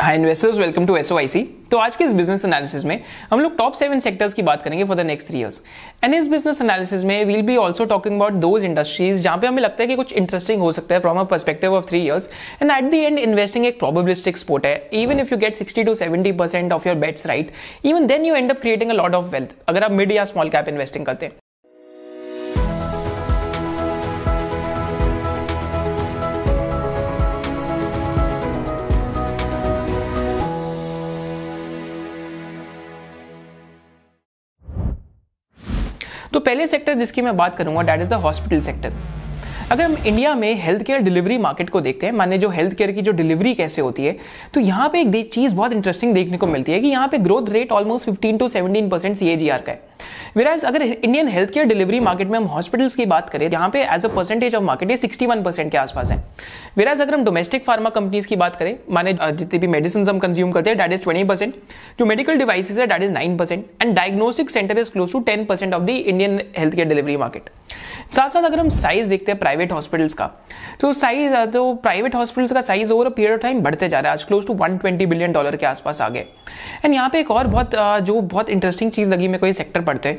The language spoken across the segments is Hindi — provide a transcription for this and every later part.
Hi investors welcome to SOIC तो आज के इस बिज़नेस एनालिसिस में हम लोग टॉप सेवन सेक्टर्स की बात करेंगे for the next three years and इस बिज़नेस एनालिसिस में will be also talking about those industries जहाँ पे हमें लगता है कि कुछ इंटरेस्टिंग हो सकता है from a perspective of three years and at the end investing एक प्रोबेबिलिस्टिक स्पोर्ट है. Even if you get sixty to seventy percent of your bets right even then you end up creating a lot of wealth अगर आप मिड या स्मॉल कैप इन्वेस्टिंग करते हैं। तो पहले सेक्टर जिसकी मैं बात करूँगा that is the hospital sector अगर हम इंडिया में हेल्थ केयर डिलीवरी मार्केट को देखते हैं, माने जो हेल्थ केयर की जो डिलीवरी कैसे होती है तो यहाँ पे एक चीज़ बहुत इंटरेस्टिंग देखने को मिलती है कि यहाँ पे growth rate almost 15 to 17 percent CAGR का है। वेराज अगर Indian health care delivery market में हम हॉस्पिटल्स की बात करें, यहाँ पे as a percentage of market ये 61 परसेंट के आसपास है। वेराज अगर हम डोमेस्टिक फार्मा कंपनीज़ की बात करें, माने जितनी भी मेडिसिन हम कंज्यूम करते हैं डेट इज़ ट्वेंटी परसेंट जो मेडिकल डिवाइसेज है that is nine percent and diagnostic centre is close to ten percent of the Indian health care delivery market साथ साथ अगर हम साइज़ देखते हैं प्राइवेट हॉस्पिटल्स का तो साइज़ तो प्राइवेट हॉस्पिटल्स का size over a period of time बढ़ते जा रहा है। आज क्लोज टू 120 बिलियन डॉलर के आसपास आ गए एंड यहाँ पे एक और बहुत जो बहुत इंटरेस्टिंग चीज़ लगी मेरे को सेक्टर पढ़ते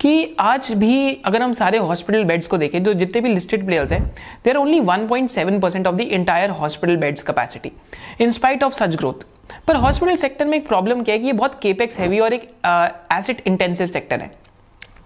कि आज भी अगर हम सारे हॉस्पिटल बेड्स को देखें, जो जितने भी लिस्टेड प्लेयर्स हैं there only 1.7 percent of the entire hospital beds capacity in spite of such growth पर हॉस्पिटल सेक्टर में एक प्रॉब्लम क्या है कि ये बहुत केपेक्स हैवी और एक एसिड इंटेंसिव सेक्टर है।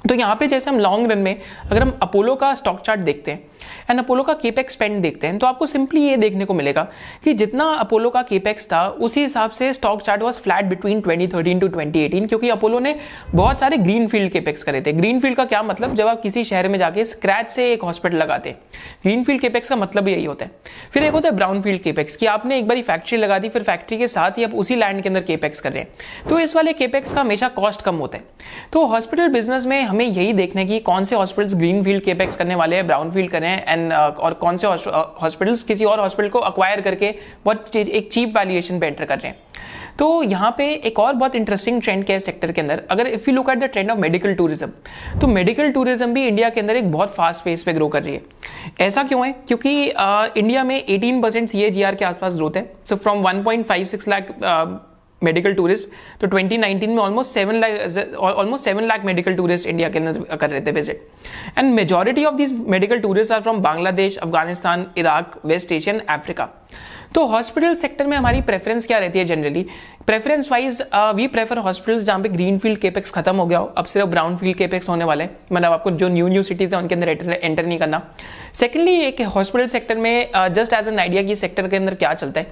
तो यहाँ पे जैसे हम लॉन्ग रन में, अगर हम अपोलो का स्टॉक चार्ट देखते हैं एंड अपोलो का केपेक्स स्पेंड देखते हैं तो आपको सिंपली ये देखने को मिलेगा कि जितना अपोलो का केपेक्स था, उसी हिसाब से stock chart was flat between 2013 to 2018 क्योंकि अपोलो ने बहुत सारे ग्रीन फ़ील्ड केपेक्स करे थे। ग्रीन फ़ील्ड का क्या मतलब? जब आप किसी शहर में जाके स्क्रैच से एक हॉस्पिटल लगाते ग्रीन फ़ील्ड केपेक्स का मतलब यही होता है। फिर एक होता है ब्राउन फ़ील्ड केपेक्स कि आपने एक बार फैक्ट्री लगा दी, फिर फैक्ट्री के साथ ही आप उसी लैंड के अंदर केपेक्स कर रहे हैं। तो इस वाले केपेक्स का हमेशा कॉस्ट कम होता है। तो हॉस्पिटल बिज़नेस में हमें यही देखना है कि कौन से हॉस्पिटल्स ग्रीन फ़ील्ड केपेक्स करने वाले हैं ब्राउन फ़ील्ड कर एंड uh, और कौन से हॉस्पिटल्स uh, किसी और हॉस्पिटल को अक्वायर करके बहुत एक चीप वैल्यूएशन पे एंटर कर रहे हैं। तो यहाँ पे एक और बहुत इंटरेस्टिंग ट्रेंड क्या है सेक्टर के अंदर? अगर if you look at the trend of medical tourism तो मेडिकल टूरिज़्म भी इंडिया के अंदर एक बहुत फास्ट पेस पे ग्रो कर रही है। ऐसा क्यों है? क्योंकि आ, इंडिया uh, में 18 परसेंट सी के आसपास ग्रोथ है। So from 1.56 lakh medical tourist to 2019 में almost seven lakh almost seven lakh medical tourist India के अंदर कर रहे थे visit and majority of this medical tourist are from Bangladesh Afghanistan Iraq West Asia Africa तो हॉस्पिटल सेक्टर में हमारी प्रेफरेंस क्या रहती है generally preference wise we prefer hospitals जहाँ पे ग्रीन फ़ील्ड केपेक्स खत्म हो गया हो। अब सिर्फ़ ब्राउन फ़ील्ड केपेक्स होने वाले मतलब आपको जो न्यू न्यू सिटीज़ है, उनके अंदर एंटर नहीं करना। सेकेंडली एक हॉस्पिटल सेक्टर में जस्ट एज एन आइडिया की सेक्टर के अंदर क्या चलता है।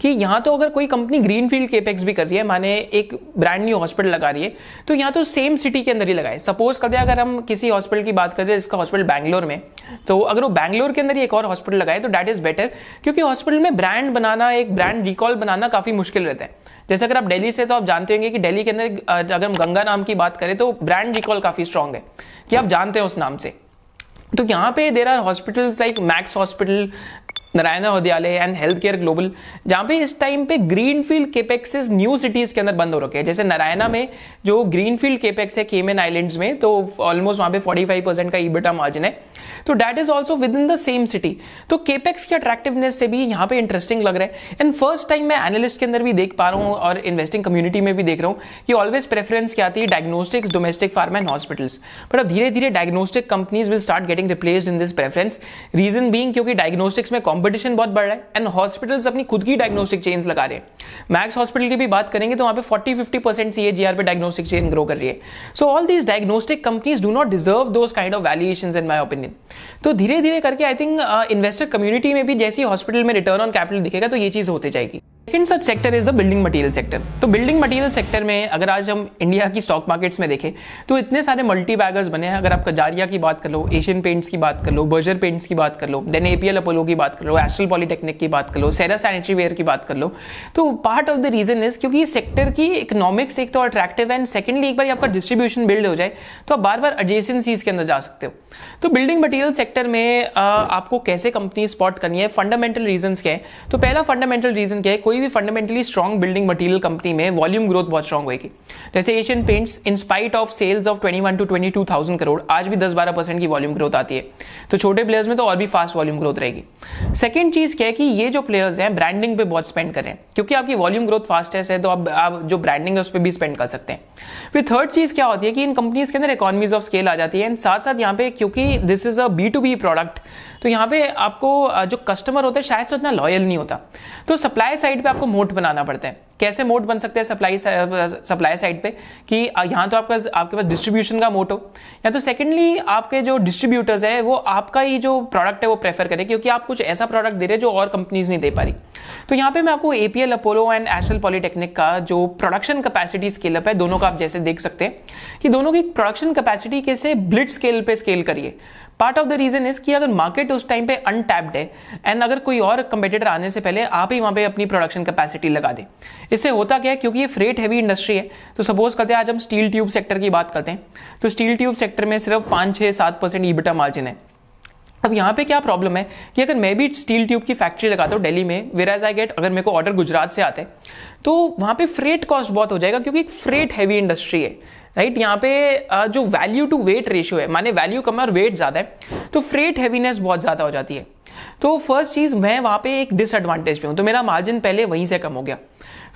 कि यहाँ तो अगर कोई कंपनी ग्रीन फ़ील्ड केपेक्स भी कर रही है, माने एक ब्रांड न्यू हॉस्पिटल लगा रही है तो यहाँ तो सेम सिटी के अंदर ही लगाए। सपोज़ कर, अगर हम किसी हॉस्पिटल की बात करें, जिसका हॉस्पिटल बैंगलोर में तो अगर वो बैंगलोर के अंदर ही एक और हॉस्पिटल लगाए तो डैट इज़ बेटर क्योंकि हॉस्पिटल में ब्रांड बनाना, एक ब्रांड रिकॉल बनाना काफ़ी मुश्किल रहता है। जैसे अगर आप दिल्ली से तो आप जानते होंगे कि दिल्ली के अंदर अगर हम गंगा नाम की बात करें तो ब्रांड रिकॉल काफ़ी स्ट्रांग है, कि आप जानते हैं उस नाम से। तो यहाँ पे there are hospitals like Max hospital Narayana Hrudayalaya and health care Global जहाँ पे इस टाइम पे green field capexes new cities के अंदर बंद हो रखे हैं। जैसे नारायणा में जो ग्रीन फ़ील्ड केपेक्स है केमेन आइलैंड्स में तो ऑलमोस्ट वहाँ पे 45 परसेंट का ईबिटा मार्जिन है। तो that is also within the same city तो केपेक्स की अट्रैक्टिवनेस से भी यहाँ पे इंटरेस्टिंग लग रहा है। एंड फ़र्स्ट टाइम मैं एनालिस्ट के अंदर भी देख पा रहा हूँ और इन्वेस्टिंग कम्युनिटी में भी देख रहा हूँ कि ऑलवेज प्रेफरेंस क्या आती है? Diagnostics domestic pharma and hospitals but अब धीरे धीरे diagnostic companies will start getting replaced in this preference reason being क्योंकि डायग्नोस्टिक्स में कॉम्पिटिशन बहुत बढ़ रहा है एंड हॉस्पिटल्स अपनी खुद की डायग्नोस्टिक चेन्स लगा रहे हैं। मैक्स हॉस्पिटल की भी बात करेंगे तो वहाँ पे 40 50 परसेंट सी पे डायग्नोस्टिक चेन ग्रो कर रही है। So all these diagnostic companies do not deserve those kind of valuation in my opinion तो धीरे धीरे करके आई थिंक इन्वेस्टर कम्युनिटी में भी जैसी हॉस्पिटल में रिटर्न ऑन कैपिटल दिखेगा तो ये चीज़ होती जाएगी। Second such sector is the building material sector तो बिल्डिंग मटेरियल सेक्टर में अगर आज हम इंडिया की स्टॉक मार्केट्स में देखें तो इतने सारे मल्टी बैगर्स बने हैं। अगर आप कजारिया की बात कर लो एशियन पेंट्स की बात कर लो बर्जर पेंट्स की बात कर लो देन एपीएल अपोलो की बात कर लो एस्ट्रल पॉलिटेक्निक की बात कर लो सेरा सैनिटरी वेयर की बात कर लो। तो part of the reason is क्योंकि सेक्टर की इकोनॉमिक्स एक तो अट्रैक्टिव एंड सेकेंडली एक बार आपका डिस्ट्रीब्यूशन बिल्ड हो जाए तो आप बार बार एडजेसेंसीज के अंदर जा सकते हो। तो बिल्डिंग मटेरियल सेक्टर में आपको कैसे कंपनी स्पॉट करनी है? फंडामेंटल रीजन क्या है? तो पहला फंडामेंटल रीजन क्या है? कोई कोई भी fundamentally strong building material company में वॉल्यूम ग्रोथ बहुत स्ट्रॉन्ग होगी जैसे Asian Paints in spite of sales of 21 to 22,000 crore आज भी 10-12 परसेंट की वॉल्यूम ग्रोथ आती है। तो छोटे प्लेयर्स में तो और भी फास्ट वॉल्यूम ग्रोथ रहेगी। सेकेंड चीज़ क्या है कि ये जो प्लेयर्स हैं ब्रांडिंग पे बहुत स्पेंड करें क्योंकि आपकी वॉल्यूम ग्रोथ फास्टेस्ट है तो आप, आप जो ब्रांडिंग है उस पर भी स्पेंड कर सकते हैं। फिर थर्ड चीज़ क्या होती है कि इन कंपनीज़ के अंदर इकोनॉमीज ऑफ़ स्केल आ जाती है। एंड साथ साथ यहाँ पे क्योंकि this is a B to B product तो यहाँ पे आपको जो कस्टमर होता है, शायद से उतना लॉयल नहीं होता। तो सप्लाई साइड पे आपको मोट बनाना पड़ता है। कैसे मोड बन सकते हैं सप्लाई सप्लाई साइड पे? कि यहाँ तो आपका, आपके पास डिस्ट्रीब्यूशन का मोट हो। या तो सेकेंडली आपके जो डिस्ट्रीब्यूटर्स है, वो आपका ही जो प्रोडक्ट है, वो प्रेफर करें, क्योंकि आप कुछ ऐसा प्रोडक्ट दे रहे जो और कंपनीज़ नहीं दे पा रही। तो यहाँ पे मैं आपको APL Apollo and Astral Polytechnic का जो प्रोडक्शन कैपेसिटी स्केलअप है, दोनों का आप जैसे देख सकते हैं कि दोनों की प्रोडक्शन कैपेसिटी कैसे ब्लिड स्केल पे स्केल करिए। Part of the reason is कि अगर मार्केट उस टाइम पे अनटैप्ड है एंड अगर कोई और कंपेटिटर आने से पहले आप ही वहाँ पे अपनी प्रोडक्शन कैपेसिटी लगा दें। इससे होता क्या है, क्योंकि ये फ्रेट हैवी इंडस्ट्री है तो सपोज़ करते हैं, आज हम स्टील ट्यूब सेक्टर की बात करते हैं तो स्टील ट्यूब सेक्टर में सिर्फ़ पाँच छह सात परसेंट ईबिटा मार्जिन है। अब यहाँ पे क्या प्रॉब्लम है कि अगर मैं भी स्टील ट्यूब की फैक्ट्री लगाता हूँ दिल्ली में वेर एज आई गेट अगर मेरे को ऑर्डर गुजरात से आते तो वहाँ पे फ्रेट कॉस्ट बहुत हो जाएगा, क्योंकि एक फ्रेट हैवी इंडस्ट्री है। Right right? यहाँ पे जो वैल्यू टू वेट रेशियो है, माने वैल्यू कम है और वेट ज़्यादा है तो फ्रेट हैवीनेस बहुत ज़्यादा हो जाती है तो फ़र्स्ट चीज़, मैं वहाँ पे एक डिसएडवांटेज पे हूँ तो मेरा मार्जिन पहले वहीं से कम हो गया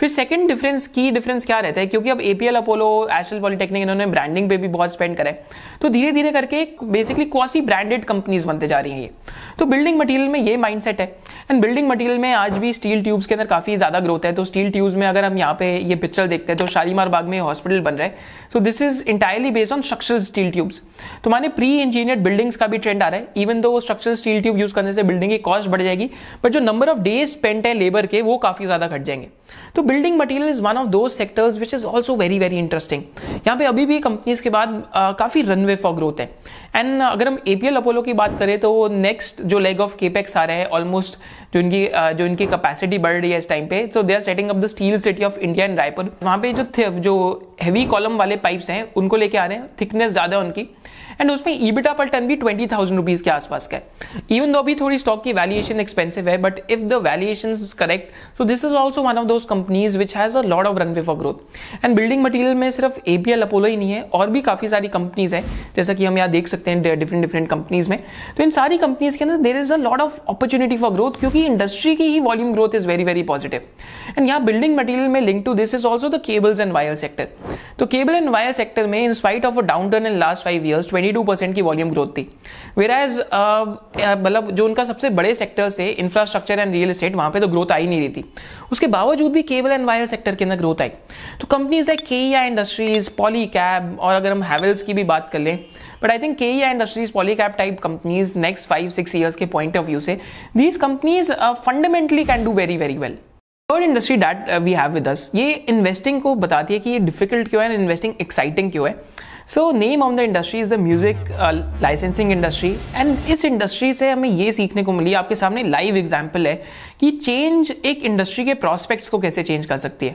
फिर सेकंड डिफरेंस की डिफरेंस क्या रहता है? क्योंकि अब एपीएल अपोलो एशल पॉलिटेक्निक इन्होंने ब्रांडिंग पे भी बहुत स्पेंड करा है। तो धीरे धीरे करके बेसिकली क्वासी ब्रांडेड कंपनीज़ बनते जा रही हैं ये। तो बिल्डिंग मटेरियल में ये माइंडसेट है। एंड बिल्डिंग मटेरियल में आज भी स्टील ट्यूब्स के अंदर काफ़ी ज़्यादा ग्रोथ है। तो स्टील ट्यूब्स में अगर हम यहाँ पे ये पिक्चर देखते हैं तो शालीमार बाग में हॉस्पिटल बन रहा है। तो this is entirely based on structural steel tubes तो माने प्री इंजीनियर्ड बिल्डिंग्स का भी ट्रेंड आ रहा है। Even though structural steel tube use करने से बिल्डिंग की कॉस्ट बढ़ जाएगी बट जो नंबर ऑफ़ डेज़ स्पेंट है लेबर के, वो काफ़ी ज़्यादा घट जाएँगे। तो building material is one of the sectors which is also very very interesting यहाँ पे अभी भी कंपनीज़ के बाद काफ़ी रनवे फॉर ग्रोथ है। एंड अगर हम एपीएल अपोलो की बात करें तो नेक्स्ट जो लेग ऑफ़ केपेक्स आ रहा है ऑलमोस्ट जो इनकी जो इनकी कैपेसिटी बढ़ रही है इस टाइम पे so they are setting up the steel city of India and Raipur वहाँ पे जो जो हैवी कॉलम वाले पाइप्स हैं, उनको लेके आ रहे हैं थिकनेस ज़्यादा उनकी. एंड उसमें ईबिटा पर टन भी ट्वेंटी थाउज़ेंड रुपीज़ के आसपास का है. इवन दो अभी थोड़ी स्टॉक की वैल्यूएशन एक्सपेंसिव है but if the valuation is correct so this is also one of those companies which has a lot of runway for growth and building material में सिर्फ़ एपीएल अपोलो ही नहीं है, और भी काफ़ी सारी कंपनीज़ है, जैसा कि हम यहाँ देख सकते हैं डिफरेंट डिफरेंट कंपनीज़ में। तो इन सारी कंपनीज़ के अंदर there is a lot of opportunity for growth क्योंकि इंडस्ट्री की ही volume growth is very very positive and यहाँ बिल्डिंग मटीरियल में link to this is also the cables and wire sector तो केबल एंड वायर सेक्टर में in spite of a down turn in last five years twenty two percent की वॉल्यूम ग्रोथ थी। वेर एज मतलब जो उनका सबसे बड़े सेक्टर्स है इंफ्रास्ट्रक्चर एंड रियल एस्टेट वहाँ पे तो ग्रोथ आई नहीं रही थी। उसके बावजूद भी केबल एंड वायर सेक्टर के अंदर ग्रोथ आई। तो कंपनीज़ लाइक के ई इंडस्ट्रीज़ पॉली कैब और अगर हम हैवल्स की भी बात कर लें बट आई थिंक के E industries Polycab type companies next five six years के पॉइंट ऑफ़ व्यू से these companies fundamentally can do very very well third industry that we have with us ये इन्वेस्टिंग को बताती है कि ये डिफ़िकल्ट क्यों है इन्वेस्टिंग एक्साइटिंग क्यों है। So name of the industry is the music licensing industry and इस इंडस्ट्री से हमें ये सीखने को मिली। आपके सामने लाइव एग्ज़ाम्पल है। कि चेंज एक इंडस्ट्री के प्रोस्पेक्ट्स को कैसे चेंज कर सकती है।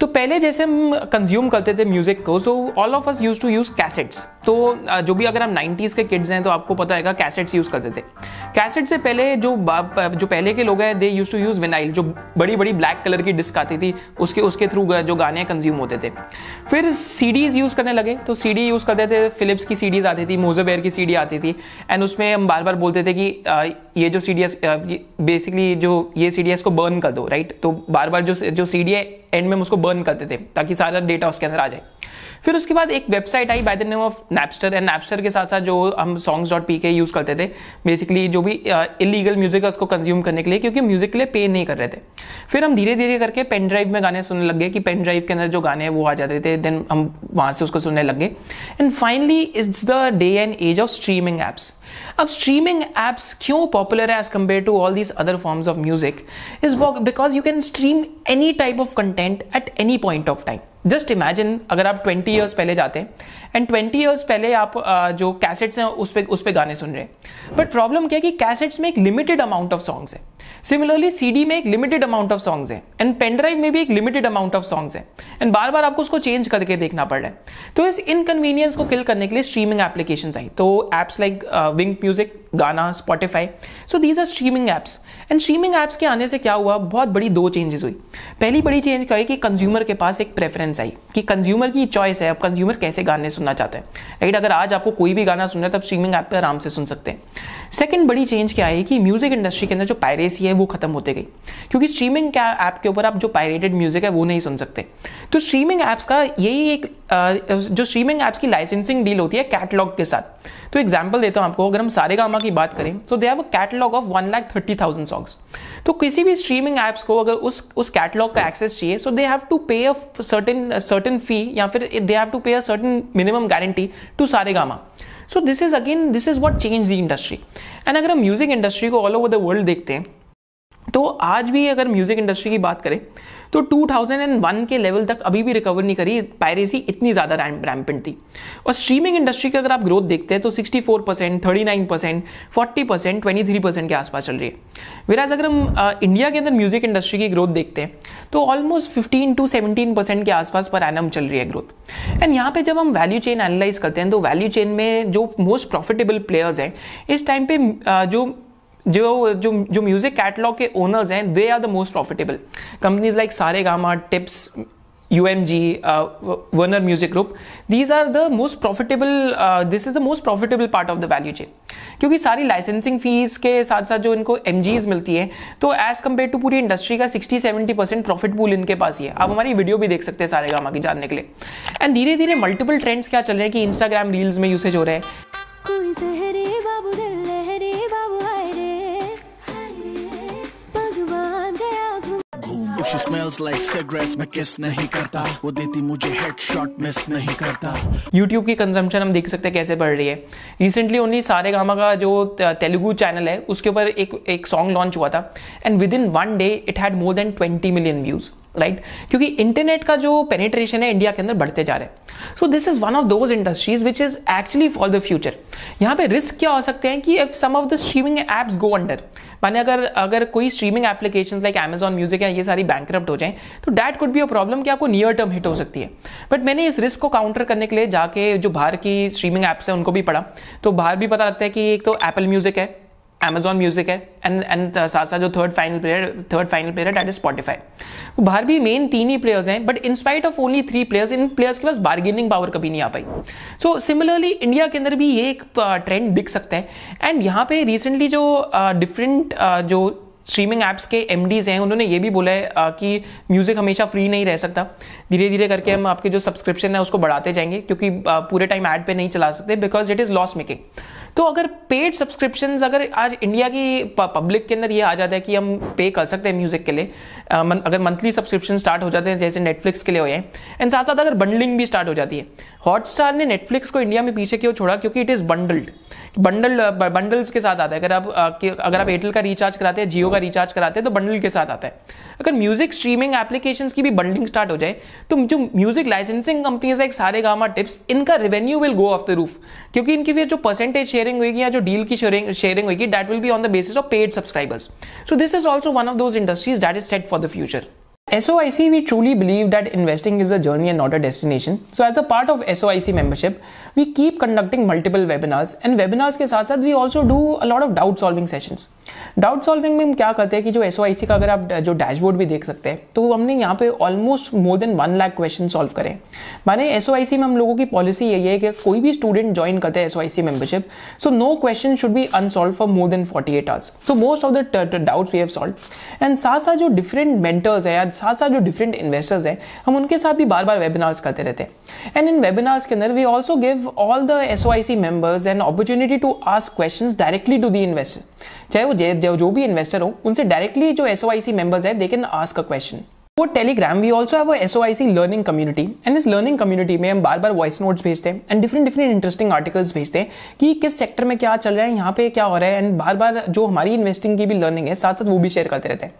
तो पहले जैसे हम कंज्यूम करते थे म्यूज़िक को so all of us used to use cassettes तो जो भी अगर हम नाइन्टीज के किड्स हैं तो आपको पता है कैसेट्स यूज़ करते थे। कैसेट से पहले जो जो पहले के लोग हैं they used to use vinyl जो बड़ी बड़ी ब्लैक कलर की डिस्क आती थी, उसके उसके थ्रू जो गाने कंज्यूम होते थे। फिर सीडीज यूज़ करने लगे तो सीडी यूज़ करते थे फिलिप्स की सीडीज आती थी मोजोबेयर की सीडी आती थी एंड उसमें हम बार बार बोलते थे कि ये जो सी बेसिकली जो ये सी को बर्न कर दो राइट तो बार बार जो जो सी एंड में उसको बर्न करते थे, ताकि सारा डेटा उसके अंदर आ जाए। फिर उसके बाद एक website I by the name of Napster and Napster के साथ साथ जो हम songs dot P K use करते थे बेसिकली जो भी इलीगल म्यूज़िक है उसको कंज्यूम करने के लिए, क्योंकि म्यूज़िक के लिए पे नहीं कर रहे थे। फिर हम धीरे धीरे करके पेन ड्राइव में गाने सुनने लग गए कि पेन ड्राइव के अंदर जो गाने वो आ जाते थे देन हम वहाँ से उसको सुनने लग गए। And finally it's the day and age of streaming apps अब स्ट्रीमिंग एप्स क्यों पॉपुलर है as compare to all these other forms of music is because you can stream any type of content at any point of time just imagine अगर आप 20 ईयर्स पहले जाते हैं एंड 20 ईयर्स पहले आप जो कैसेट्स हैं उस पर उस पर गाने सुन रहे हैं। बट प्रॉब्लम क्या है कि कैसेट्स में एक लिमिटेड अमाउंट ऑफ़ सॉन्ग्स है। सिमिलरली सीडी में एक लिमिटेड अमाउंट ऑफ़ सॉन्ग्स है एंड पेन ड्राइव में भी एक लिमिटेड अमाउंट ऑफ़ सॉन्ग्स है एंड बार बार आपको उसको चेंज करके देखना पड़ रहा है। तो इस इनकन्वीनियंस को किल करने के लिए स्ट्रीमिंग एप्लीकेशन आई। तो apps like Wynk music Gaana Spotify so these are streaming apps and streaming apps के आने से क्या हुआ? बहुत बड़ी दो चेंजेस हुई। पहली बड़ी चेंज क्या है कि कंज्यूमर के पास एक प्रेफरेंस आई, कि कंज्यूमर की चॉइस है, अब कंज्यूमर कैसे गाने सुनना चाहते हैं। राइट अगर आज आपको कोई भी गाना सुनना है, तब स्ट्रीमिंग ऐप पे आराम से सुन सकते हैं। सेकंड बड़ी चेंज क्या है कि म्यूज़िक इंडस्ट्री के अंदर जो पायरेसी है, वो खत्म होते गई। क्योंकि स्ट्रीमिंग क्या ऐप के ऊपर आप जो पायरेटेड म्यूज़िक है, वो नहीं सुन सकते। तो स्ट्रीमिंग ऐप्स का यही एक जो स्ट्रीमिंग ऐप्स की लाइसेंसिंग डील होती है कैटलॉग के साथ। तो एग्ज़ाम्पल देता हूँ आपको, अगर हम सारे गामा की बात करें तो they have a catalogue of one lakh thirty thousand songs तो किसी भी स्ट्रीमिंग ऐप्स को अगर उस उस कैटलॉग का एक्सेस चाहिए सो दे have to pay a certain certain फ़ी या फिर they have to pay a certain minimum guarantee to Saregama so this is again this is what change the industry and अगर हम म्यूज़िक इंडस्ट्री को ऑल ओवर द वर्ल्ड देखते हैं तो आज भी अगर म्यूज़िक इंडस्ट्री की बात करें तो 2001 के लेवल तक अभी भी रिकवर नहीं करी पायरेसी इतनी ज़्यादा रैम्पेंट थी। और स्ट्रीमिंग इंडस्ट्री की अगर आप ग्रोथ देखते हैं तो 64 percent thirty nine percent forty percent twenty three percent के आसपास चल रही है। विराज अगर हम आ, इंडिया के अंदर म्यूज़िक इंडस्ट्री की ग्रोथ देखते हैं तो almost fifteen to seventeen percent के आसपास पर एनम चल रही है ग्रोथ एंड यहाँ पे जब हम वैल्यू चेन एनालाइज करते हैं तो वैल्यू चेन में जो मोस्ट प्रॉफिटेबल प्लेयर्स हैं इस टाइम पे जो जो जो जो म्यूज़िक कैटलॉग के ओनर्स हैं they are the most profitable companies like Saregama Tips UMG, uh, Warner Music Group. These are the most profitable. Uh, this is the most profitable part of the value chain. क्योंकि सारी लाइसेंसिंग फ़ीस के साथ साथ जो इनको एम मिलती है तो एज कंपेयर टू पूरी इंडस्ट्री का 60-70 परसेंट प्रॉफिट पूल इनके पास ही है आप हमारी वीडियो भी देख सकते हैं सारे गामा की जानने के लिए एंड धीरे धीरे मल्टीपल ट्रेंड्स क्या चल रहे हैं कि इंस्टाग्राम रील्स में यूसेज हो रहे हैं She smells like cigarettes, मैं किस नहीं करता। वो देती मुझे हेडशॉट मिस नहीं करता। YouTube की कंजम्पशन हम देख सकते हैं कैसे बढ़ रही है। रिसेंटली ओनली सारे गामा का जो तेलुगु चैनल है, उसके ऊपर एक एक सॉन्ग लॉन्च हुआ था। And within one day it had more than twenty million views right right? क्योंकि इंटरनेट का जो पेनिट्रेशन है इंडिया के अंदर बढ़ते जा रहे हैं। So this is one of those industries which is actually for the future यहाँ पे रिस्क क्या हो सकते हैं कि if some of the streaming apps go under माने अगर अगर कोई streaming application like Amazon music या ये सारी बैंक हो जाए तो that could be a problem कि आपको नियर टर्म हिट हो सकती है। बट मैंने इस रिस्क को काउंटर करने के लिए जाके जो बाहर की स्ट्रीमिंग एप्स है, उनको भी पढ़ा। तो बाहर भी पता लगता है कि एक तो एप्पल म्यूज़िक है Amazon म्यूज़िक है एंड एंड साथ साथ जो third final player third final player है इज़ स्पॉटिफाई बाहर भी मेन तीन ही प्लेयर्स हैं but in spite of only three players in players के पास बार्गेनिंग पावर कभी नहीं आ पाई. सो सिमिलरली इंडिया के अंदर भी ये एक ट्रेंड दिख सकता है. एंड यहाँ पे रिसेंटली जो डिफरेंट uh, uh, जो स्ट्रीमिंग ऐप्स के एम हैं उन्होंने ये भी बोला है कि म्यूज़िक हमेशा फ्री नहीं रह सकता. धीरे धीरे करके हम आपके जो सब्सक्रिप्शन है उसको बढ़ाते जाएँगे, क्योंकि पूरे टाइम एड पे नहीं चला सकते because it is loss making तो अगर पेड सब्सक्रिप्शन अगर आज इंडिया की पब्लिक के अंदर ये आ जाता है कि हम पे कर सकते हैं म्यूज़िक के लिए अगर मंथली सब्सक्रिप्शन स्टार्ट हो जाते हैं, जैसे नेटफ्लिक्स के लिए हो एंड साथ साथ अगर बंडलिंग भी स्टार्ट हो जाती है हॉटस्टार ने नेटफ्लिक्स को इंडिया में पीछे क्यों छोड़ा? क्योंकि it is bundled bundle bundles के साथ आता है। अगर आप अगर आप एयरटेल का रिचार्ज कराते हैं जियो का रिचार्ज कराते हैं तो बंडल के साथ आता है। अगर म्यूज़िक स्ट्रीमिंग एप्लीकेशन की भी बंडलिंग स्टार्ट हो जाए तो जो म्यूज़िक लाइसेंसिंग कंपनीज़ है सारे गामा टिप्स इनका revenue will go off the roof क्योंकि इनकी फिर जो परसेंटेज शेयरिंग होगी या जो डील की शेयरिंग होगी that will be on the basis of paid subscribers so this is also one of those industries that is set for the future SOIC, we truly believe that investing is a journey and not a destination. So as a part of SOIC membership, we keep conducting multiple webinars and webinars के साथ साथ we also do a lot of doubt solving sessions. Doubt solving में हम क्या करते हैं कि जो एस का अगर आप जो डैशबोर्ड भी देख सकते हैं तो हमने यहाँ पे almost more than one lakh question solve करें माने एस में हम लोगों की पॉलिसी यही है कि कोई भी स्टूडेंट ज्वाइन करते हैं S membership so no question should be unsolve for more than forty eight hours so most of the doubts we have solve and साथ साथ जो डिफरेंट मेंटर्स है या साथ साथ जो डिफरेंट इन्वेस्टर्स हैं, हम उनके साथ भी बार बार वेबिनार्स करते रहते हैं। एंड इन वेबिनार्स के अंदर we also give all the S members and opportunity to ask question directly to the investor चाहे वो जो भी इन्वेस्टर हो, उनसे डायरेक्टली जो S O I C members है they can ask a question वो Telegram we also have S O I C learning community and इस लर्निंग कम्युनिटी में हम बार बार वॉइस नोट्स भेजते हैं and different different interesting articles भेजते हैं कि किस सेक्टर में क्या चल रहा है, यहाँ पे क्या हो रहा है एंड बार बार जो हमारी इन्वेस्टिंग की भी लर्निंग है साथ साथ वो भी शेयर करते रहते हैं।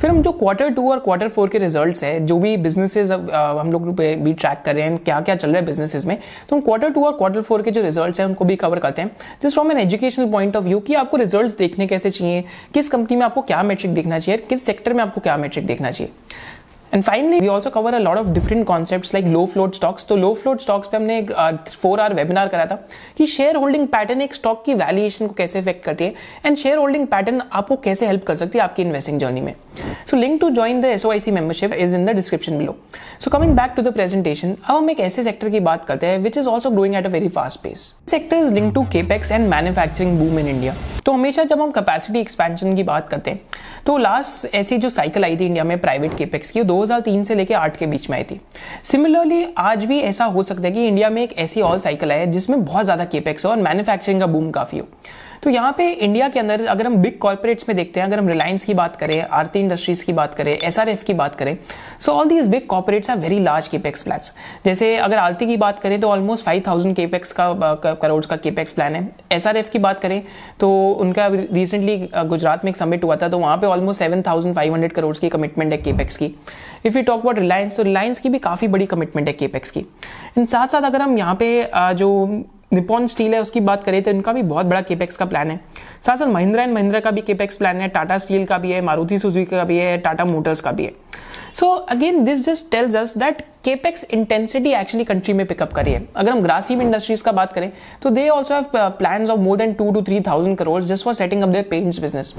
फिर हम जो क्वार्टर टू और क्वार्टर फोर के रिज़ल्ट है, जो भी बिजनेसेस हम लोग भी ट्रैक कर रहे हैं क्या क्या चल रहा है बिजनेसेस में तो हम क्वार्टर टू और क्वार्टर फोर के जो रिज़ल्ट हैं, उनको भी कवर करते हैं। Just from an educational point of view कि आपको रिज़ल्ट देखने कैसे चाहिए, किस कंपनी में आपको क्या मेट्रिक देखना चाहिए, किस सेक्टर में आपको क्या मेट्रिक देखना चाहिए। And finally we also cover a lot of different concepts like low float stocks तो लो फ्लोट स्टॉक्स पे हमने एक फोर आवर वेबिनार करा था कि शेयर होल्डिंग पैटर्न एक स्टॉक की वैल्यूएशन को कैसे इफ़ेक्ट करती है एंड शेयर होल्डिंग पैटर्न आपको कैसे हेल्प कर सकती है आपकी इन्वेस्टिंग जर्नी में। So link to join the S O I C membership is in the description below so coming back to the presentation अब हम एक ऐसे सेक्टर की बात करते हैं which is also growing at a very fast pace sector is link to capex and manufacturing boom in India तो हमेशा जब हम कैपेसिटी एक्सपेंशन की बात करते हैं तो लास्ट ऐसी जो साइकिल आई थी इंडिया में प्राइवेट केपेक्स की 2003 से लेकर आठ के बीच में आई थी। सिमिलरली आज भी ऐसा हो सकता है कि इंडिया में एक ऐसी और साइकिल है जिसमें बहुत ज़्यादा केपेक्स हो और मैन्युफैक्चरिंग का बूम काफ़ी हो। तो यहाँ पे इंडिया के अंदर अगर हम बिग कॉर्पोरेट्स में देखते हैं, अगर हम रिलायंस की बात करें, आरती इंडस्ट्रीज़ की बात करें एसआरएफ की बात करें so all these big corporates are very large capex plan जैसे अगर आरती की बात करें तो ऑलमोस्ट फाइव थाउज़ेंड केपेक्स का करोड़ का केपेक्स प्लान है। एस की बात करें तो उनका रिसेंटली गुजरात में एक समिट हुआ था तो वहाँ पे almost seven thousand five hundred crore की कमिटमेंट है केपेक्स की। If you talk about Reliance तो रिलायंस की भी काफ़ी बड़ी कमिटमेंट है केपेक्स की। इन साथ साथ अगर हम यहाँ पे जो निपॉन स्टील है, उसकी बात करें तो इनका भी बहुत बड़ा केपेक्स का प्लान है। साथ साथ महिंद्रा एंड महिंद्रा का भी केपेक्स प्लान है टाटा स्टील का भी है मारुति सुजुकी का भी है टाटा मोटर्स का भी है। So again this just tells us that capex intensity actually country में पिकअप करी है। अगर हम ग्रासीम इंडस्ट्रीज़ का बात करें तो they also have plan of more than two two three thousand crore just for setting up their paints business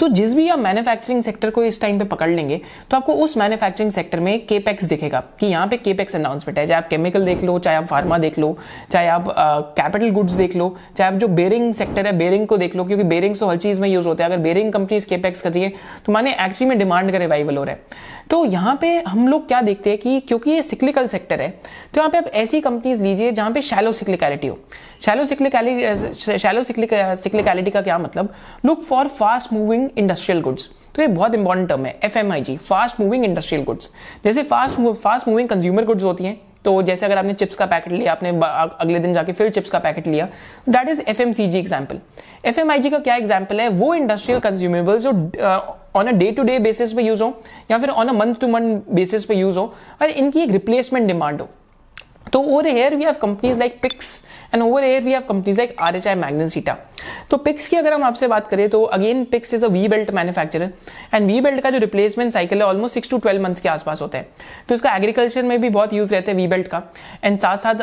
तो जिस भी आप मैन्युफैक्चरिंग सेक्टर को इस टाइम पे पकड़ लेंगे तो आपको उस मैन्युफैक्चरिंग सेक्टर में केपेक्स दिखेगा कि यहाँ पे केपेक्स अनाउंसमेंट है। चाहे आप केमिकल देख लो चाहे आप फार्मा देख लो चाहे आप कैपिटल uh, गुड्स देख लो चाहे आप जो बेरिंग सेक्टर है बेरिंग को देख लो क्योंकि बेरिंग्स तो हर चीज़ में यूज़ होते हैं। अगर बेरिंग कंपनीज़ केपेक्स कर रही है तो माने एक्चुअली में डिमांड का रिवाइवल हो रहा है। तो यहाँ पे हम लोग क्या देखते हैं कि क्योंकि ये सिक्लिकल सेक्टर है तो यहाँ पे आप ऐसी कंपनीज़ लीजिए जहाँ पे शैलो सिक्लिकलिटी हो। शैलो सिक्लिकलिटी शैलो सिक्लिकलिटी का क्या मतलब? Look for fast moving industrial goods तो ये बहुत इंपॉर्टेंट टर्म है F M I G fast moving industrial goods जैसे fast fast moving consumer goods होती हैं तो जैसे अगर आपने चिप्स का पैकेट लिया, आपने अगले दिन जाके फिर चिप्स का पैकेट लिया that is F M C G example F M I G का क्या एग्ज़ाम्पल है? वो इंडस्ट्रियल कंज्यूमेबल्स जो on a day to day basis पे यूज़ हो, या फिर on a month to month basis पे यूज़ हो, और इनकी एक रिप्लेसमेंट डिमांड हो। तो over here we have companies like Pix and over here we have companies like R H I Magnesita तो पिक्स की अगर हम आपसे बात करें तो again Pix is a V belt manufacturer and V belt का जो रिप्लेसमेंट साइकिल है almost six to twelve months के आसपास होता है। तो इसका एग्रीकल्चर में भी बहुत यूज़ रहता है वी बेल्ट का। एंड साथ साथ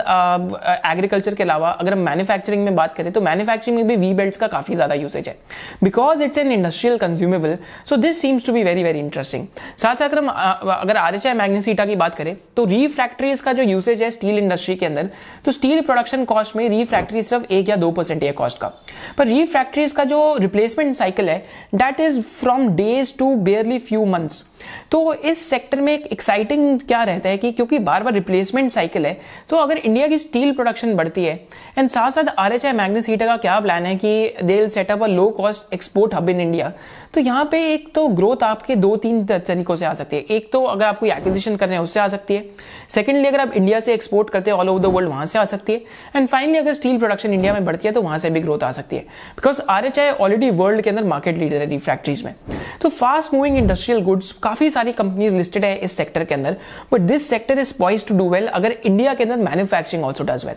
एग्रीकल्चर के अलावा अगर हम मैन्युफैक्चरिंग में बात करें तो मैन्युफैक्चरिंग में भी वी बेल्ट का काफ़ी ज़्यादा यूसेज है। Because it's an industrial consumable so this seems to be very very interesting साथ अगर हम अगर आर एच आई मैग्नेसीटा की बात करें तो रीफैक्ट्रीज का जो यूसेज है स्टील इंडस्ट्री के अंदर तो स्टील प्रोडक्शन कॉस्ट में रीफैक्ट्री सिर्फ़ एक या दो परसेंट है कॉस्ट का। पर रीफैक्ट्रीज का जो रिप्लेसमेंट साइकिल है that is from days to barely few months तो इस सेक्टर में एक एक्साइटिंग क्या रहता है कि क्योंकि बार बार रिप्लेसमेंट साइकिल है तो अगर इंडिया की स्टील प्रोडक्शन बढ़ती है एंड साथ साथ आर एच आई का क्या प्लान है कि they set up a low cost export hub in India तो यहाँ पे एक तो ग्रोथ आपके दो तीन तरीकों से आ सकती है। एक तो अगर आप कोई एक्विजिशन कर रहे हैं, उससे आ सकती है। सेकेंडली अगर आप इंडिया से एक्सपोर्ट करते हैं ऑल ओवर द वर्ल्ड वहाँ से आ सकती है। एंड फाइनली अगर स्टील प्रोडक्शन इंडिया में बढ़ती है तो वहाँ से भी ग्रोथ आ सकती है। Because R H I already world के अंदर मार्केट लीडर है रिफ्रैक्ट्रीज में। तो फास्ट मूविंग इंडस्ट्रियल गुड्स काफ़ी सारी कंपनीज़ लिस्टेड है इस सेक्टर के अंदर। But this sector is poised to do well अगर इंडिया के अंदर manufacturing also does well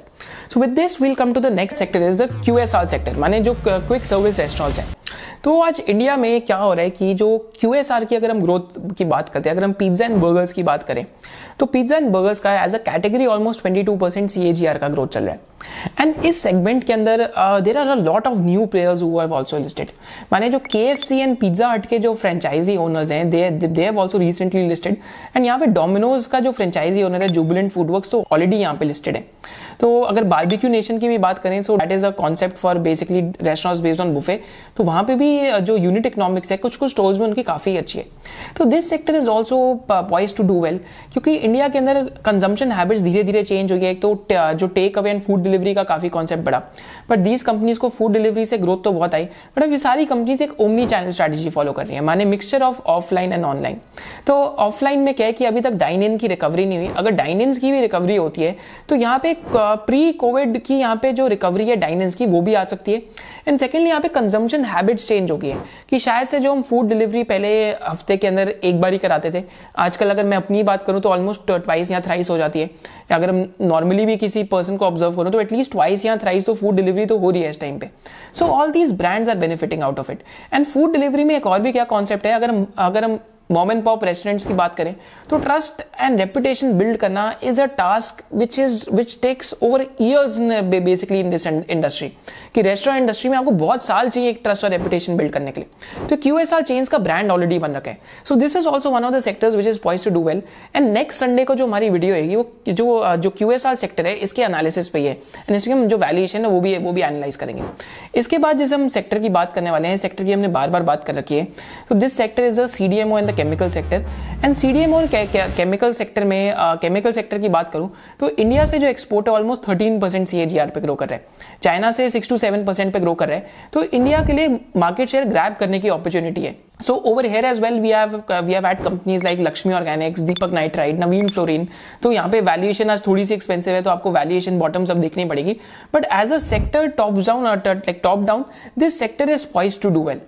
so with this will come to the next sector is the Q S R sector माने जो क्विक सर्विस रेस्टोरेंट्स है। तो आज इंडिया में क्या हो रहा है कि जो क्यू एस आर की अगर हम ग्रोथ की बात करते हैं, अगर हम पिज्जा एंड बर्गर्स की बात करें तो पिज्जा एंड बर्गर्स का as a category almost twenty two percent C A G R का ग्रोथ चल रहा है। एंड इस सेगमेंट के अंदर there are a lot of new players who have also listed माने जो के एफ़ सी एंड पिज्जा हट के जो फ्रेंचाइजी ओनर्स हैं they they have also recently listed and यहाँ पे डोमिनोज का जो फ्रेंचाइजी ओनर है जुबिलेंट फूडवर्क्स तो ऑलरेडी यहाँ पे लिस्टेड है. तो अगर बारबिक्यू नेशन की भी बात करें so that is a concept for basically restaurants based on buffet तो वहाँ पे भी जो यूनिट इकोनॉमिक्स है कुछ कुछ स्टोर्स में उनकी काफ़ी अच्छी है. तो this sector is also poised to do well क्योंकि इंडिया के अंदर कंजम्पशन हैबिट्स धीरे धीरे चेंज हो गया एक तो जो take away and food delivery का काफ़ी कॉन्सेप्ट बढ़ा। बट दीज कंपनीज़ को फ़ूड डिलीवरी से ग्रोथ तो बहुत आई बट अब ये सारी कंपनीज़ एक ओमनी चैनल स्ट्रेटेजी फॉलो कर रही है, माने mixture of offline and online तो ऑफलाइन में क्या है कि अभी तक डाइन इन की रिकवरी नहीं हुई। अगर डाइन इन की भी रिकवरी होती है तो यहाँ पे प्री कोविड की यहाँ पे जो रिकवरी है डाइन की, वो भी आ सकती है। एंड सेकेंडली यहाँ पे कंजम्पन हैबिट्स चेंज हो गई है, कि शायद से जो हम फ़ूड डिलीवरी पहले हफ़्ते के अंदर एक बार ही कराते थे, आजकल अगर मैं अपनी बात करूँ तो ऑलमोस्ट ट्वाइस या थ्राइस हो जाती है। अगर हम नॉर्मली भी किसी पर्सन को ऑब्ज़र्व करूँ तो एटलीस्ट ट्वाइस या थ्राइस तो फ़ूड डिलीवरी तो हो रही है इस टाइम पे। So all these brands are benefiting out of it and food delivery में एक और भी क्या कॉन्सेप्ट है? अगर हम अगर हम मॉम एंड पॉप रेस्टोरेंट्स की बात करें तो ट्रस्ट एंड रेपुटेशन बिल्ड करना is a task which is which takes over years basically in this industry कि रेस्टोरेंट इंडस्ट्री में आपको बहुत साल चाहिए एक ट्रस्ट और रेपुटेशन बिल्ड करने के लिए। तो क्यू एस आर चेंज का ब्रांड ऑलरेडी बन रखा है। So this is also one of the sectors which is poised to do well and next Sunday को जो हमारी वीडियो है वो जो जो क्यू एस आर सेक्टर है, इसके एनालिसिस पे ही एंड इसमें हम जो वैल्यूएशन है, वो भी है वो भी एनालाइज करेंगे। इसके बाद जैसे हम सेक्टर की बात करने वाले हैं सेक्टर की हमने बार बार बात कर रखी है। तो this sector is the C D M O and chemical sector and C D M और केमिकल सेक्टर में केमिकल uh, सेक्टर की बात करूँ तो इंडिया से जो एक्सपोर्ट है ऑलमोस्ट थर्टीन परसेंट सी पे ग्रो कर रहा है. चाइना से सिक्स टू सेवन परसेंट पे ग्रो कर रहा है. तो इंडिया के लिए मार्केट शेयर ग्रैब करने की अपॉर्चुनिटी है. So over here as well, we have uh, we have had companies like Lakshmi Organics, Deepak Nitrite, Naveen Fluorine. तो यहाँ पे वैल्यूएशन आज थोड़ी सी एक्सपेंसिव है तो आपको वैल्यूएशन बॉटम सब देखनी पड़ेगी। But as a sector top down like top down this sector is poised to do well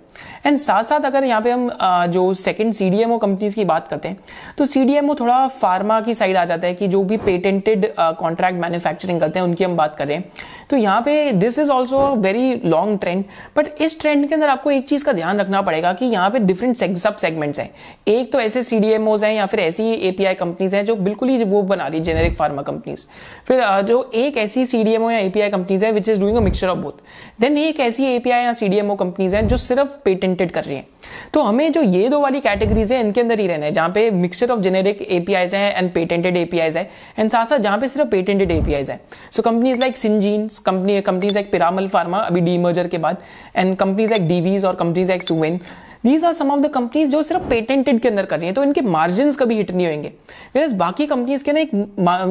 and साथ साथ अगर यहाँ पे हम जो सेकंड सी डी कंपनीज़ की बात करते हैं तो सीडीएमओ थोड़ा फार्मा की साइड आ जाता है कि जो भी पेटेंटेड कॉन्ट्रैक्ट मैन्युफैक्चरिंग करते हैं उनकी हम बात करें तो यहाँ पे this is also very long trend but इस ट्रेंड के अंदर आपको एक चीज़ का ध्यान रखना पड़ेगा कि यहाँ पे डिफरेंट सब सेगमेंट्स हैं। एक तो ऐसे सी डी हैं या फिर ऐसी एपीआई कंपनीज़ हैं जो बिल्कुल ही वो बना रही जेनेरिक फार्मा कंपनीज़ फिर जो एक ऐसी सी डी या एपीआई कंपनीज़ है which is doing a mixture of both then एक ऐसी एपीआई या सी डी कंपनीज़ हैं जो सिर्फ़ पेटेंटेड कर रही हैं। तो हमें जो ये दो वाली कैटेगरीज है, इनके अंदर ही रहना है, जहाँ पे मिक्सचर ऑफ़ जेनेरिक एपीआईज है एंड पेटेंटेड एपीआईज है। एंड साथ साथ जहाँ पे सिर्फ़ पेटेंटेड एपीआईज है। So companies like Syngene company companies like Piramal pharma अभी डीमर्जर के बाद। एंड कंपनीज़ लाइक डीवीज और companies like Suven these are some of the companies जो सिर्फ़ पेटेंटेड के अंदर कर रही है तो इनके मार्जिन कभी हिट नहीं होंगे वेरस बाकी कंपनीज़ के ना एक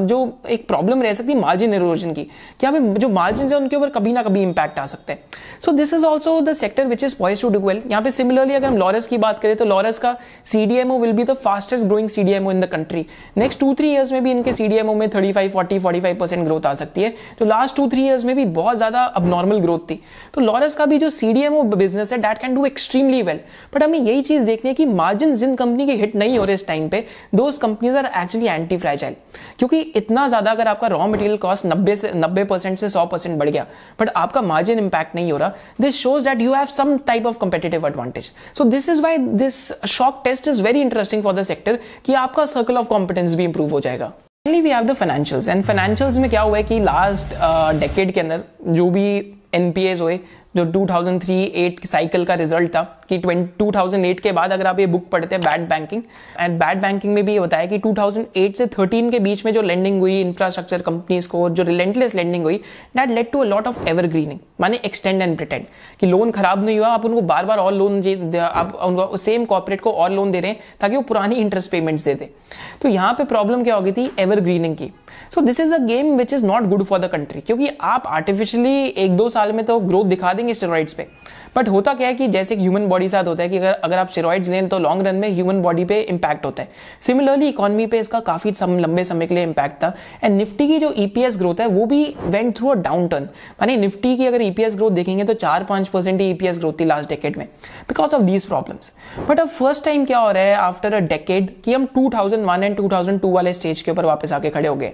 जो एक प्रॉब्लम रह सकती है मार्जिन इरोजन की। कि हमें जो मार्जिन है, उनके ऊपर कभी ना कभी इंपैक्ट आ सकते हैं। So this is also the sector which is poised to do well यहाँ पे सिमिलरली अगर हम लॉरस की बात करें तो लॉरस का CDMO will be the fastest growing CDMO in the country next two three years में भी इनके सीडीएमओ में thirty five forty forty five percent growth आ सकती है। तो लास्ट टू थ्री ईयर्स में भी बहुत ज़्यादा अब नॉर्मल ग्रोथ थी। तो लॉरस का भी जो सीडीएमओ बिज़नेस है that can do extremely well but हमें यही चीज़ देखनी है कि मार्जिन जिन कंपनी के हिट नहीं हो रहे इस टाइम पे those companies are actually anti fragile क्योंकि इतना ज़्यादा अगर आपका रॉ मटेरियल कॉस्ट नब्बे से नब्बे परसेंट से सौ परसेंट बढ़ गया बट आपका मार्जिन इंपैक्ट नहीं हो रहा this shows that you have some type of competitive advantage so this is why this shock test is very interesting for the sector कि आपका सर्कल ऑफ़ कॉम्पिटेंस भी इंप्रूव हो जाएगा। Finally we have the financials and financials में क्या हुआ है कि लास्ट डेकेड uh, के अंदर जो भी एनपीएस हुए जो 2003-8 साइकिल का रिज़ल्ट था, कि 2008 के बाद अगर आप ये बुक पढ़ते हैं bad banking and bad banking में भी ये बताया कि 2008 से 13 के बीच में जो लेंडिंग हुई इंफ्रास्ट्रक्चर कंपनीज़ को, जो रिलेंटलेस लेंडिंग हुई that led to a lot of evergreening माने एक्सटेंड एंड प्रिटेंड कि लोन खराब नहीं हुआ, आप उनको बार बार और लोन आप उनको सेम कॉपरेट को और लोन दे रहे हैं, ताकि वो पुरानी इंटरेस्ट पेमेंट्स दे दे। तो यहाँ पे प्रॉब्लम क्या हो गई थी? एवरग्रीनिंग की। So this is a game which is not good for the country क्योंकि आप आर्टिफिशियली एक दो साल में तो ग्रोथ दिखा देंगे स्टेरॉइड्स पे। बट होता क्या है कि जैसे ह्यूमन बॉडी साथ होता है कि अगर अगर आप स्टेरॉइड्स लें तो लॉन्ग रन में ह्यूमन बॉडी पे इंपैक्ट होता है। सिमिलरली इकोनॉमी पे इसका काफ़ी सम, लंबे समय के लिए इंपैक्ट था। एंड निफ्टी की जो ईपीएस e ग्रोथ है वो भी went through a down turn मानी निफ्टी की अगर ईपीएस e ग्रोथ देखेंगे तो चार पाँच परसेंट ही ईपीएस ग्रोथ थी लास्ट डेकेड में। Because of these problems but अब फ़र्स्ट टाइम क्या हो रहा है आफ्टर अ डेकेड कि हम 2001 एंड 2002 वाले स्टेज के ऊपर वापस आके खड़े हो गए।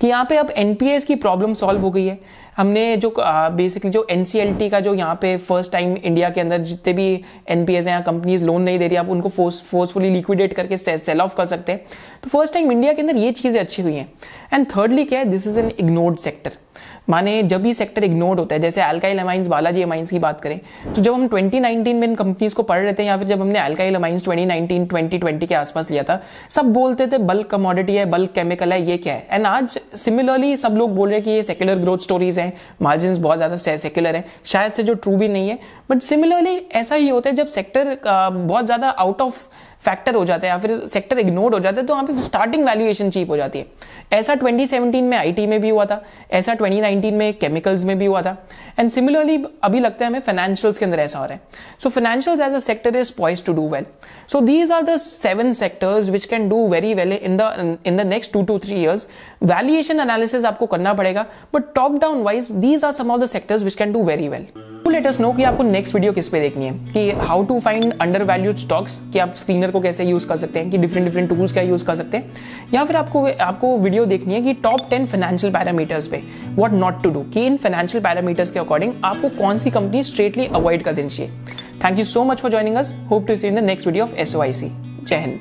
कि यहाँ पे अब एनपीएस की प्रॉब्लम सॉल्व हो गई है। हमने जो बेसिकली जो एनसीएलटी का जो यहाँ पे फ़र्स्ट टाइम इंडिया के अंदर जितने भी एनपीएस हैं कंपनीज़ लोन नहीं दे रही, आप उनको फोर्स फोर्सफुली लिक्विडेट करके सेल ऑफ़ कर सकते हैं। तो फ़र्स्ट टाइम इंडिया के अंदर ये चीज़ें अच्छी हुई हैं। एंड थर्डली क्या है this is an ignored sector माने जब भी सेक्टर इग्नोर्ड होता है, जैसे अल्काइल अमाइंस बालाजी अमाइंस की बात करें तो जब हम 2019 में इन कंपनीज़ को पढ़ रहे थे या फिर जब हमने अल्काइल अमाइंस 2019 2020 के आसपास लिया था, सब बोलते थे बल्क कमोडिटी है बल्क केमिकल है, ये क्या है? एंड आज सिमिलरली सब लोग बोल रहे हैं कि ये सेक्युलर ग्रोथ स्टोरीज हैं। मार्जिन बहुत ज़्यादा सेक्युलर है। शायद से जो ट्रू भी नहीं है बट सिमिलरली ऐसा ही होता है जब सेक्टर बहुत ज़्यादा आउट ऑफ़ फैक्टर हो जाता है या फिर सेक्टर इग्नोर हो जाता है तो वहाँ पे स्टार्टिंग वैल्यूएशन चीप हो जाती है। ऐसा 2017 में आईटी में भी हुआ था, ऐसा 2019 में केमिकल्स में भी हुआ था। एंड सिमिलरली अभी लगता है हमें फाइनेंशियल्स के अंदर ऐसा हो रहा है। सो financials as a sector is poised to do well so these are the seven sectors which can do very well in the in the next two two three years valuation analysis आपको करना पड़ेगा but top down wise these are some of the sectors which can do very well us know कि आपको नेक्स्ट वीडियो किस पे देखनी है। कि how to find undervalued stocks कि आप स्क्रीनर को कैसे यूज़ कर सकते हैं, कि डिफरेंट डिफरेंट टूल्स क्या यूज़ कर सकते हैं। या फिर आपको आपको वीडियो देखनी है कि टॉप टेन फाइनेंशियल पैरामीटर्स पे वॉट नॉट टू डू कि इन फाइनेंशियल पैरामीटर्स के अकॉर्डिंग आपको कौन सी कंपनी स्ट्रेटली अवॉइड कर देनी चाहिए। Thank you so much for joining us hope to see in the next video of us जय हिंद।